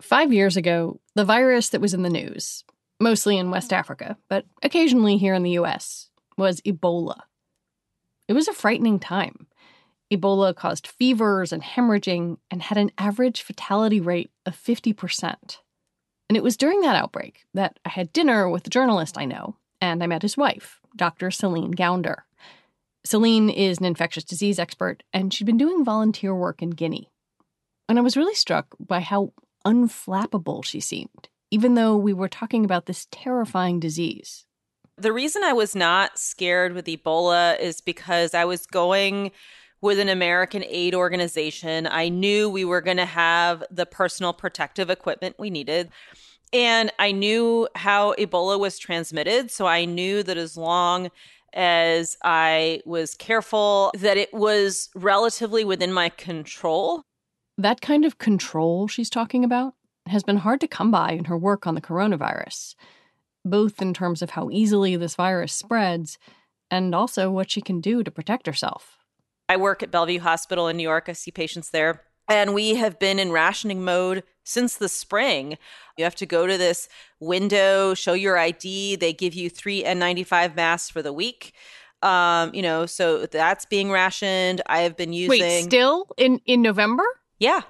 Five years ago, the virus that was in the news, mostly in West Africa, but occasionally here in the US, was Ebola. It was a frightening time. Ebola caused fevers and hemorrhaging and had an average fatality rate of 50%. And it was during that outbreak that I had dinner with a journalist I know, and I met his wife, Dr. Celine Gounder. Celine is an infectious disease expert, and she'd been doing volunteer work in Guinea. And I was really struck by how unflappable she seemed, even though we were talking about this terrifying disease. The reason I was not scared with Ebola is because I was going with an American aid organization. I knew we were going to have the personal protective equipment we needed. And I knew how Ebola was transmitted. So I knew that as long as I was careful, that it was relatively within my control. That kind of control she's talking about has been hard to come by in her work on the coronavirus, both in terms of how easily this virus spreads and also what she can do to protect herself. I work at Bellevue Hospital in New York. I see patients there. And we have been in rationing mode since the spring. You have to go to this window, show your ID. They give you three N95 masks for the week. Um, you know, so that's being rationed. I have been using. Wait, still in in November? Yeah.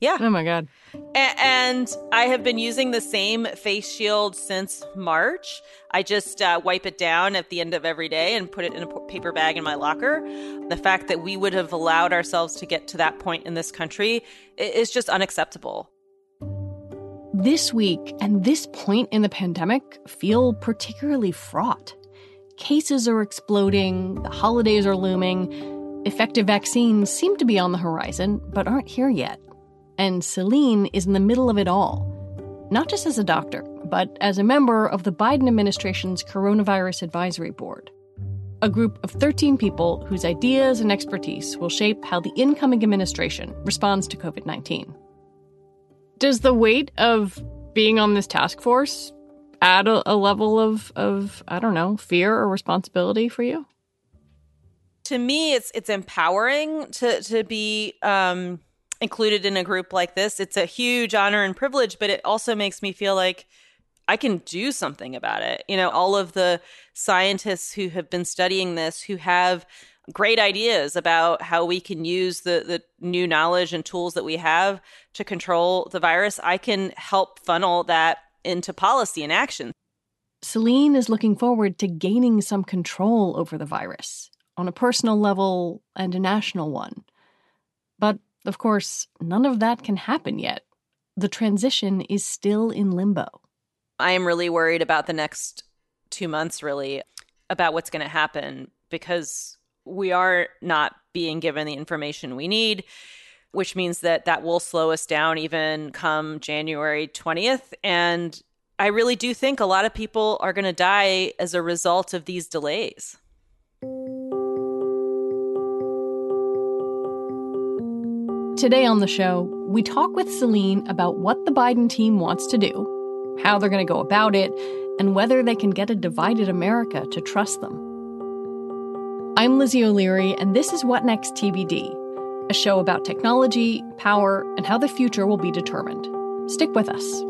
Yeah. Oh my God. A- and I have been using the same face shield since March. I just uh, wipe it down at the end of every day and put it in a paper bag in my locker. The fact that we would have allowed ourselves to get to that point in this country is just unacceptable. This week and this point in the pandemic feel particularly fraught. Cases are exploding, the holidays are looming, effective vaccines seem to be on the horizon, but aren't here yet. And Celine is in the middle of it all, not just as a doctor, but as a member of the Biden administration's Coronavirus Advisory Board, a group of 13 people whose ideas and expertise will shape how the incoming administration responds to COVID 19. Does the weight of being on this task force add a, a level of, of, I don't know, fear or responsibility for you? To me, it's it's empowering to to be um, included in a group like this. It's a huge honor and privilege, but it also makes me feel like I can do something about it. You know, all of the scientists who have been studying this, who have great ideas about how we can use the, the new knowledge and tools that we have to control the virus, I can help funnel that into policy and action. Celine is looking forward to gaining some control over the virus on a personal level and a national one. Of course, none of that can happen yet. The transition is still in limbo. I am really worried about the next two months, really, about what's going to happen because we are not being given the information we need, which means that that will slow us down even come January 20th. And I really do think a lot of people are going to die as a result of these delays. Today on the show, we talk with Celine about what the Biden team wants to do, how they're going to go about it, and whether they can get a divided America to trust them. I'm Lizzie O'Leary, and this is What Next TBD, a show about technology, power, and how the future will be determined. Stick with us.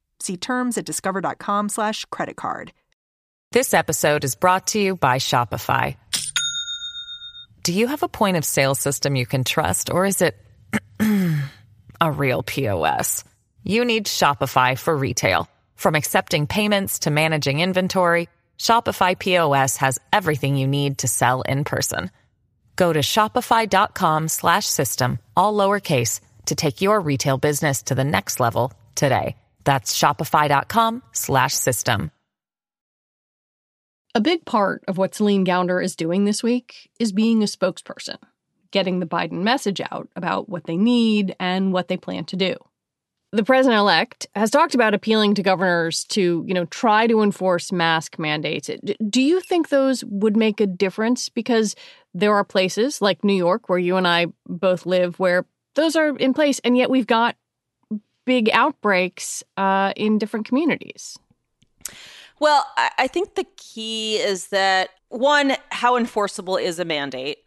See terms at discover.com slash credit card. This episode is brought to you by Shopify. Do you have a point of sale system you can trust, or is it a real POS? You need Shopify for retail. From accepting payments to managing inventory, Shopify POS has everything you need to sell in person. Go to shopify.com slash system, all lowercase, to take your retail business to the next level today. That's shopify.com slash system. A big part of what Celine Gounder is doing this week is being a spokesperson, getting the Biden message out about what they need and what they plan to do the president elect has talked about appealing to governors to, you know, try to enforce mask mandates. Do you think those would make a difference? Because there are places like New York, where you and I both live, where those are in place, and yet we've got big outbreaks uh, in different communities. Well, I think the key is that one, how enforceable is a mandate?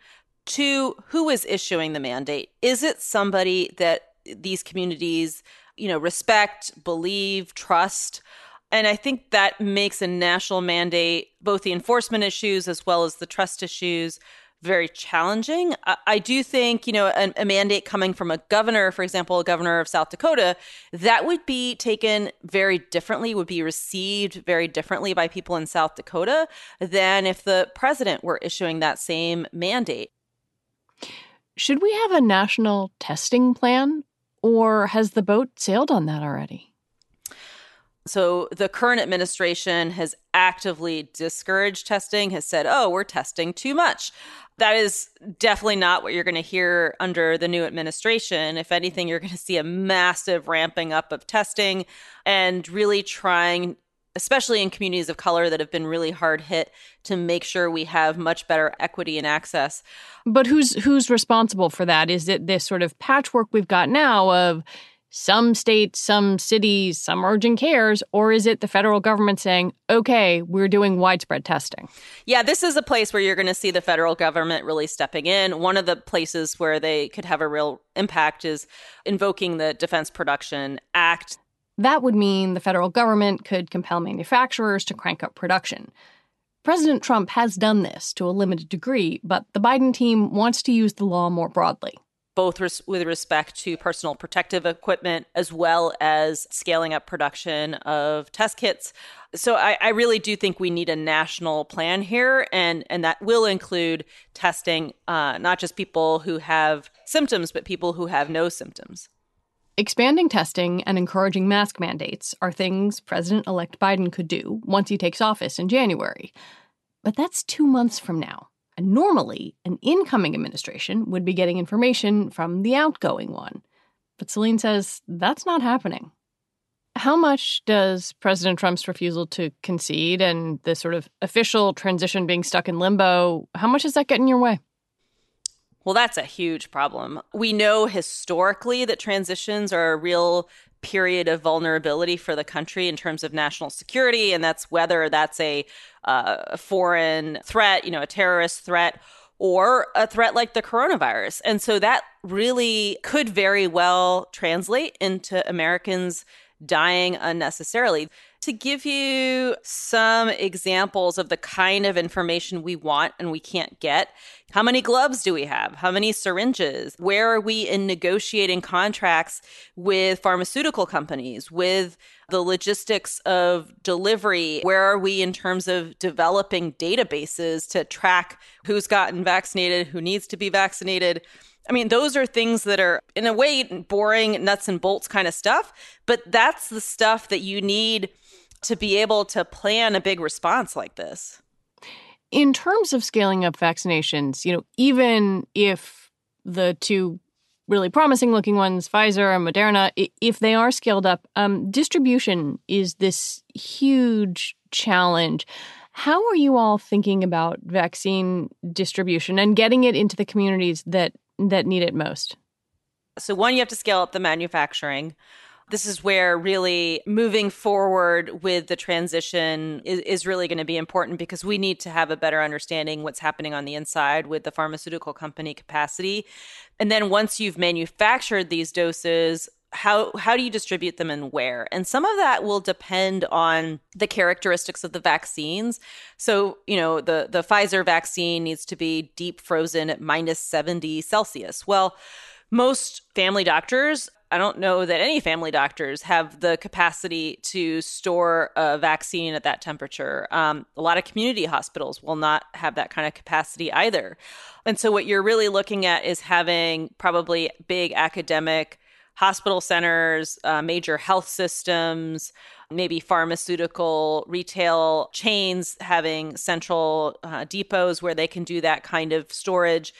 Two, who is issuing the mandate? Is it somebody that these communities you know, respect, believe, trust. And I think that makes a national mandate, both the enforcement issues as well as the trust issues, very challenging. I, I do think, you know, a, a, mandate coming from a governor, for example, a governor of South Dakota, that would be taken very differently, would be received very differently by people in South Dakota than if the president were issuing that same mandate. Should we have a national testing plan or has the boat sailed on that already? So the current administration has actively discouraged testing, has said, oh, we're testing too much. That is definitely not what you're going to hear under the new administration. If anything, you're going to see a massive ramping up of testing and really trying especially in communities of color that have been really hard hit to make sure we have much better equity and access. But who's who's responsible for that? Is it this sort of patchwork we've got now of some states, some cities, some urgent cares, or is it the federal government saying, okay, we're doing widespread testing? Yeah, this is a place where you're going to see the federal government really stepping in. One of the places where they could have a real impact is invoking the Defense Production Act. That would mean the federal government could compel manufacturers to crank up production. President Trump has done this to a limited degree, but the Biden team wants to use the law more broadly. Both res- with respect to personal protective equipment as well as scaling up production of test kits. So I, I really do think we need a national plan here, and, and that will include testing uh, not just people who have symptoms, but people who have no symptoms. Expanding testing and encouraging mask mandates are things President elect Biden could do once he takes office in January. But that's two months from now. And normally, an incoming administration would be getting information from the outgoing one. But Celine says that's not happening. How much does President Trump's refusal to concede and the sort of official transition being stuck in limbo, how much does that get in your way? Well, that's a huge problem. We know historically that transitions are a real period of vulnerability for the country in terms of national security, and that's whether that's a, uh, foreign threat, you know, a terrorist threat, or a threat like the coronavirus. And so that really could very well translate into Americans dying unnecessarily to give you some examples of the kind of information we want and we can't get. How many gloves do we have? How many syringes? Where are we in negotiating contracts with pharmaceutical companies, with the logistics of delivery? Where are we in terms of developing databases to track who's gotten vaccinated, who needs to be vaccinated? I mean, those are things that are, in a way, boring, nuts and bolts kind of stuff, but that's the stuff that you need to be able to plan a big response like this. In terms of scaling up vaccinations, you know, even if the two really promising looking ones, Pfizer and Moderna, if they are scaled up, um, distribution is this huge challenge. How are you all thinking about vaccine distribution and getting it into the communities that that need it most? So one, you have to scale up the manufacturing. This is where really moving forward with the transition is, is really going to be important because we need to have a better understanding what's happening on the inside with the pharmaceutical company capacity. And then once you've manufactured these doses, how how do you distribute them and where? And some of that will depend on the characteristics of the vaccines. So you know the the Pfizer vaccine needs to be deep frozen at minus 70 celsius. Well most family doctors I don't know that any family doctors have the capacity to store a vaccine at that temperature. Um, a lot of community hospitals will not have that kind of capacity either. And so, what you're really looking at is having probably big academic hospital centers, uh, major health systems, maybe pharmaceutical retail chains having central uh, depots where they can do that kind of storage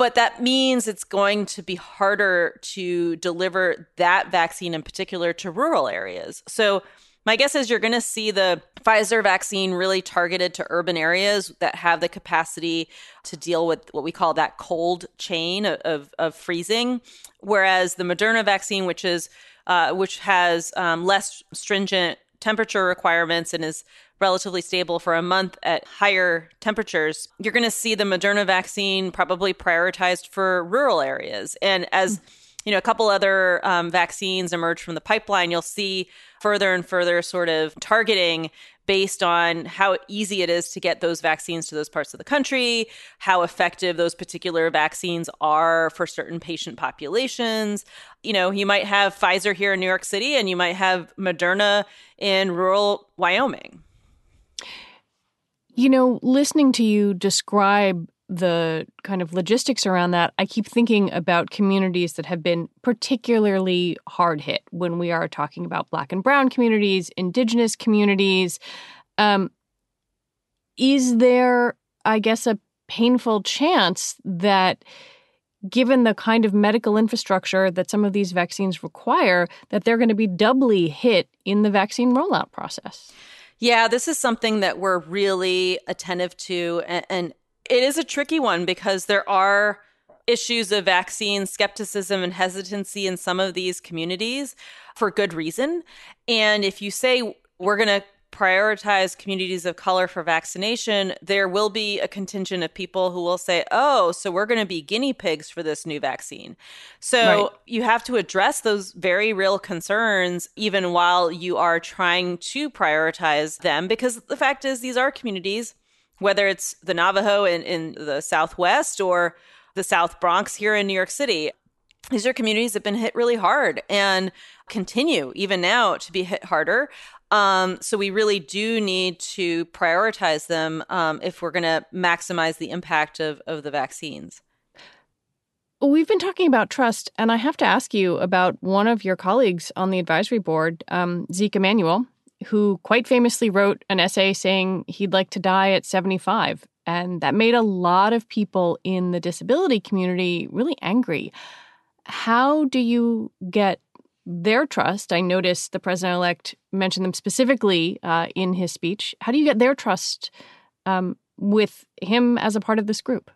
but that means it's going to be harder to deliver that vaccine in particular to rural areas. So, my guess is you're going to see the Pfizer vaccine really targeted to urban areas that have the capacity to deal with what we call that cold chain of, of freezing, whereas the Moderna vaccine, which is uh, which has um, less stringent temperature requirements and is relatively stable for a month at higher temperatures, you're going to see the Moderna vaccine probably prioritized for rural areas. And as mm. you know, a couple other um, vaccines emerge from the pipeline, you'll see further and further sort of targeting based on how easy it is to get those vaccines to those parts of the country, how effective those particular vaccines are for certain patient populations. You know, you might have Pfizer here in New York City and you might have Moderna in rural Wyoming. You know, listening to you describe the kind of logistics around that, I keep thinking about communities that have been particularly hard hit when we are talking about Black and Brown communities, Indigenous communities. Um, is there, I guess, a painful chance that given the kind of medical infrastructure that some of these vaccines require, that they're going to be doubly hit in the vaccine rollout process? Yeah, this is something that we're really attentive to. And, and it is a tricky one because there are issues of vaccine skepticism and hesitancy in some of these communities for good reason. And if you say we're going to prioritize communities of color for vaccination, there will be a contingent of people who will say, oh, so we're going to be guinea pigs for this new vaccine. So right. you have to address those very real concerns even while you are trying to prioritize them, because the fact is, these are communities, whether it's the Navajo in, in the Southwest or the South Bronx here in New York City. These are communities that have been hit really hard and continue even now to be hit harder. Um, so we really do need to prioritize them um, if we're going to maximize the impact of, of the vaccines. We've been talking about trust, and I have to ask you about one of your colleagues on the advisory board, um, Zeke Emanuel, who quite famously wrote an essay saying he'd like to die at 75. And that made a lot of people in the disability community really angry. How do you get their trust. I noticed the president elect mentioned them specifically uh, in his speech. How do you get their trust um, with him as a part of this group?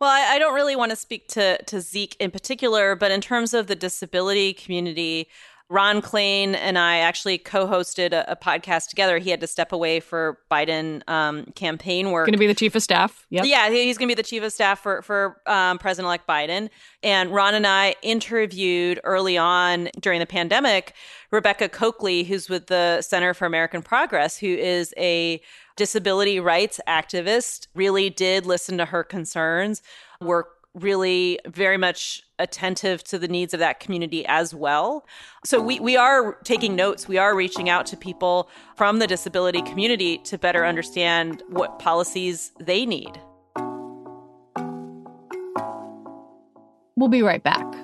Well, I, I, don't really want to speak to, to Zeke in particular, but in terms of the disability community, Ron Klain and I actually co-hosted a, a, podcast together. He had to step away for Biden um, campaign work. Going to be the chief of staff. Yep. Yeah, he's going to be the chief of staff for for um, President-elect Biden. And Ron and I interviewed early on during the pandemic Rebecca Cokley, who's with the Center for American Progress, who is a disability rights activist. Really did listen to her concerns. Work really very much attentive to the needs of that community as well. So we, we are taking notes. We are reaching out to people from the disability community to better understand what policies they need. We'll be right back.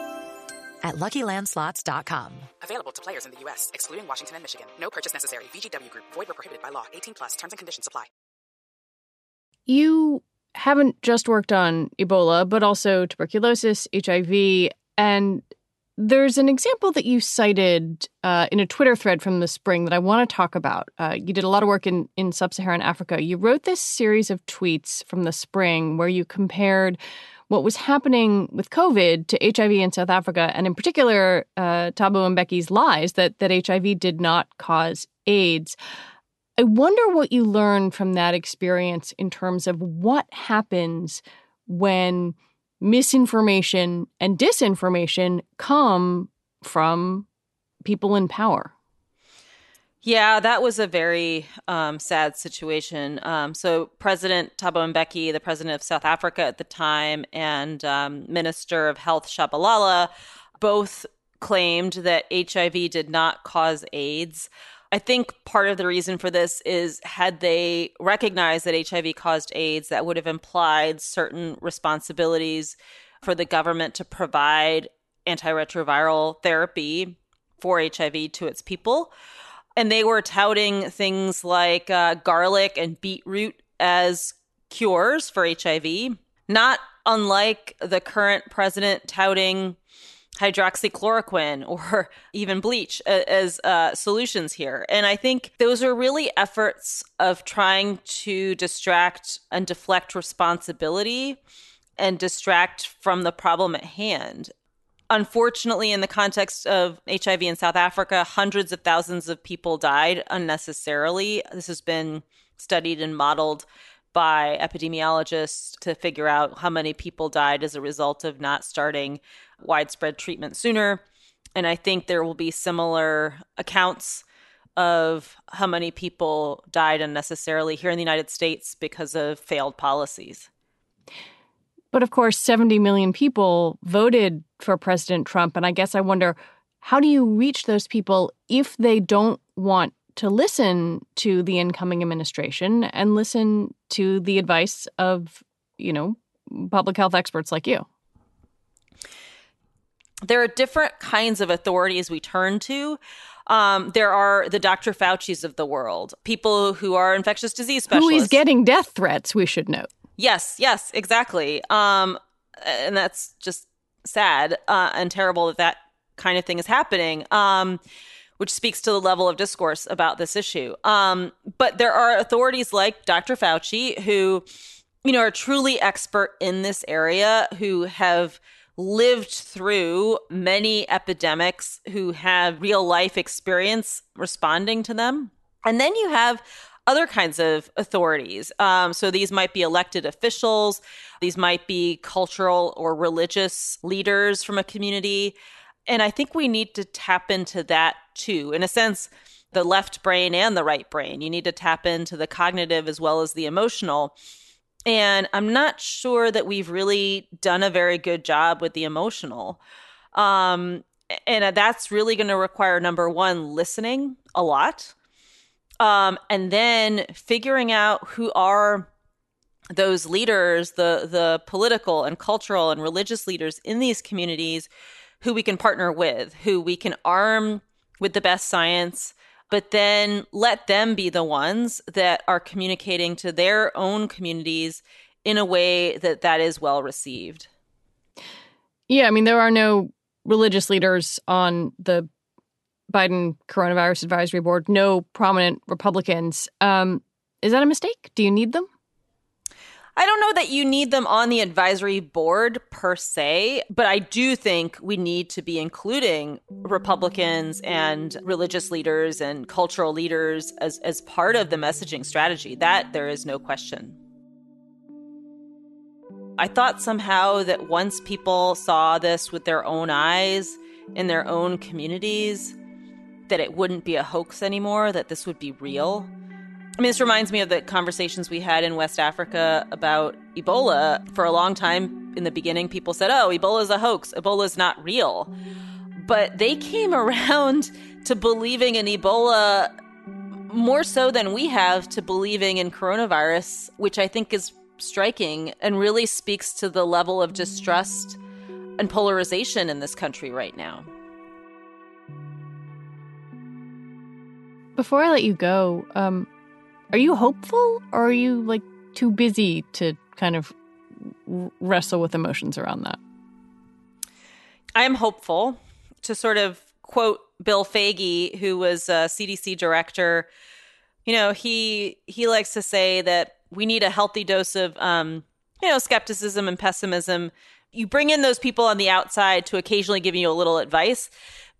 at LuckyLandSlots.com. Available to players in the U.S., excluding Washington and Michigan. No purchase necessary. VGW Group. Void where prohibited by law. 18 plus. Terms and conditions apply. You haven't just worked on Ebola, but also tuberculosis, HIV, and there's an example that you cited uh, in a Twitter thread from the spring that I want to talk about. Uh, you did a lot of work in, in sub Saharan Africa. You wrote this series of tweets from the spring where you compared what was happening with COVID to HIV in South Africa, and in particular, uh, Mbeki's lies that, that HIV did not cause AIDS. I wonder what you learned from that experience in terms of what happens when misinformation and disinformation come from people in power. Yeah, that was a very um, sad situation. Um, so, President Thabo Mbeki, the president of South Africa at the time, and um, Minister of Health Tshabalala both claimed that HIV did not cause AIDS. I think part of the reason for this is had they recognized that HIV caused AIDS, that would have implied certain responsibilities for the government to provide antiretroviral therapy for HIV to its people. And they were touting things like uh, garlic and beetroot as cures for HIV, not unlike the current president touting hydroxychloroquine or even bleach as uh, solutions here. And I think those are really efforts of trying to distract and deflect responsibility and distract from the problem at hand. Unfortunately, in the context of HIV in South Africa, hundreds of thousands of people died unnecessarily. This has been studied and modeled by epidemiologists to figure out how many people died as a result of not starting widespread treatment sooner. And I think there will be similar accounts of how many people died unnecessarily here in the United States because of failed policies. But of course, 70 million people voted for President Trump. And I guess I wonder how do you reach those people if they don't want to listen to the incoming administration and listen to the advice of, you know, public health experts like you? There are different kinds of authorities we turn to. Um, there are the Dr. Fauci's of the world, people who are infectious disease specialists. Who is getting death threats, we should note. Yes, yes, exactly. Um, and that's just sad uh, and terrible that that kind of thing is happening. Um, which speaks to the level of discourse about this issue. Um, but there are authorities like Dr. Fauci who, you know, are truly expert in this area, who have lived through many epidemics, who have real life experience responding to them. And then you have other kinds of authorities. Um, so these might be elected officials, these might be cultural or religious leaders from a community. And I think we need to tap into that too. In a sense, the left brain and the right brain. You need to tap into the cognitive as well as the emotional. And I'm not sure that we've really done a very good job with the emotional. Um, and that's really going to require number one, listening a lot. Um, and then figuring out who are those leaders, the the political and cultural and religious leaders in these communities who we can partner with, who we can arm with the best science, but then let them be the ones that are communicating to their own communities in a way that that is well received. Yeah, I mean there are no religious leaders on the Biden coronavirus advisory board, no prominent Republicans. Um, is that a mistake? Do you need them? I don't know that you need them on the advisory board per se, but I do think we need to be including Republicans and religious leaders and cultural leaders as, as part of the messaging strategy. That there is no question. I thought somehow that once people saw this with their own eyes in their own communities, that it wouldn't be a hoax anymore, that this would be real I mean, this reminds me of the conversations we had in West Africa about Ebola. For a long time in the beginning, people said, oh, Ebola is a hoax, Ebola is not real. But they came around to believing in Ebola more so than we have to believing in coronavirus, which I think is striking and really speaks to the level of distrust and polarization in this country right now. Before I let you go, um, are you hopeful or are you like too busy to kind of wrestle with emotions around that? I am hopeful to sort of quote Bill Foege, who was a CDC director. You know, he he likes to say that we need a healthy dose of um, you know skepticism and pessimism. You bring in those people on the outside to occasionally give you a little advice,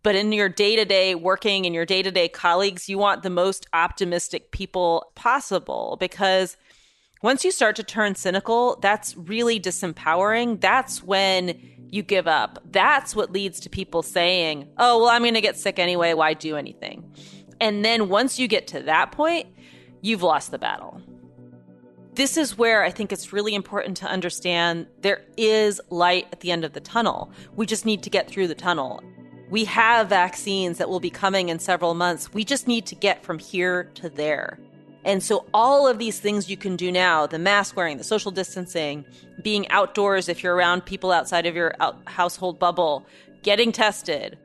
but in your day to day working and your day to day colleagues, you want the most optimistic people possible because once you start to turn cynical, that's really disempowering. That's when you give up. That's what leads to people saying, oh, well, I'm going to get sick anyway. Why do anything? And then once you get to that point, you've lost the battle. This is where I think it's really important to understand there is light at the end of the tunnel. We just need to get through the tunnel. We have vaccines that will be coming in several months. We just need to get from here to there. And so, all of these things you can do now the mask wearing, the social distancing, being outdoors if you're around people outside of your out- household bubble, getting tested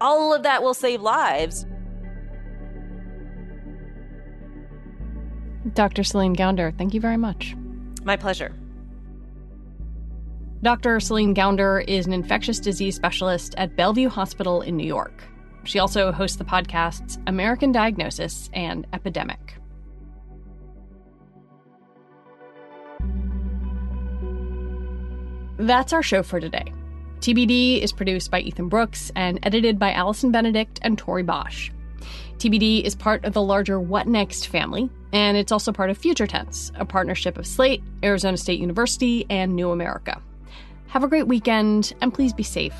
all of that will save lives. Dr. Celine Gounder, thank you very much. My pleasure. Dr. Celine Gounder is an infectious disease specialist at Bellevue Hospital in New York. She also hosts the podcasts American Diagnosis and Epidemic. That's our show for today. TBD is produced by Ethan Brooks and edited by Allison Benedict and Tori Bosch. TBD is part of the larger What Next family, and it's also part of Future Tense, a partnership of Slate, Arizona State University, and New America. Have a great weekend, and please be safe.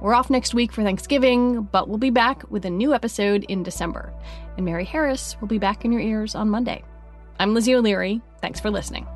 We're off next week for Thanksgiving, but we'll be back with a new episode in December. And Mary Harris will be back in your ears on Monday. I'm Lizzie O'Leary. Thanks for listening.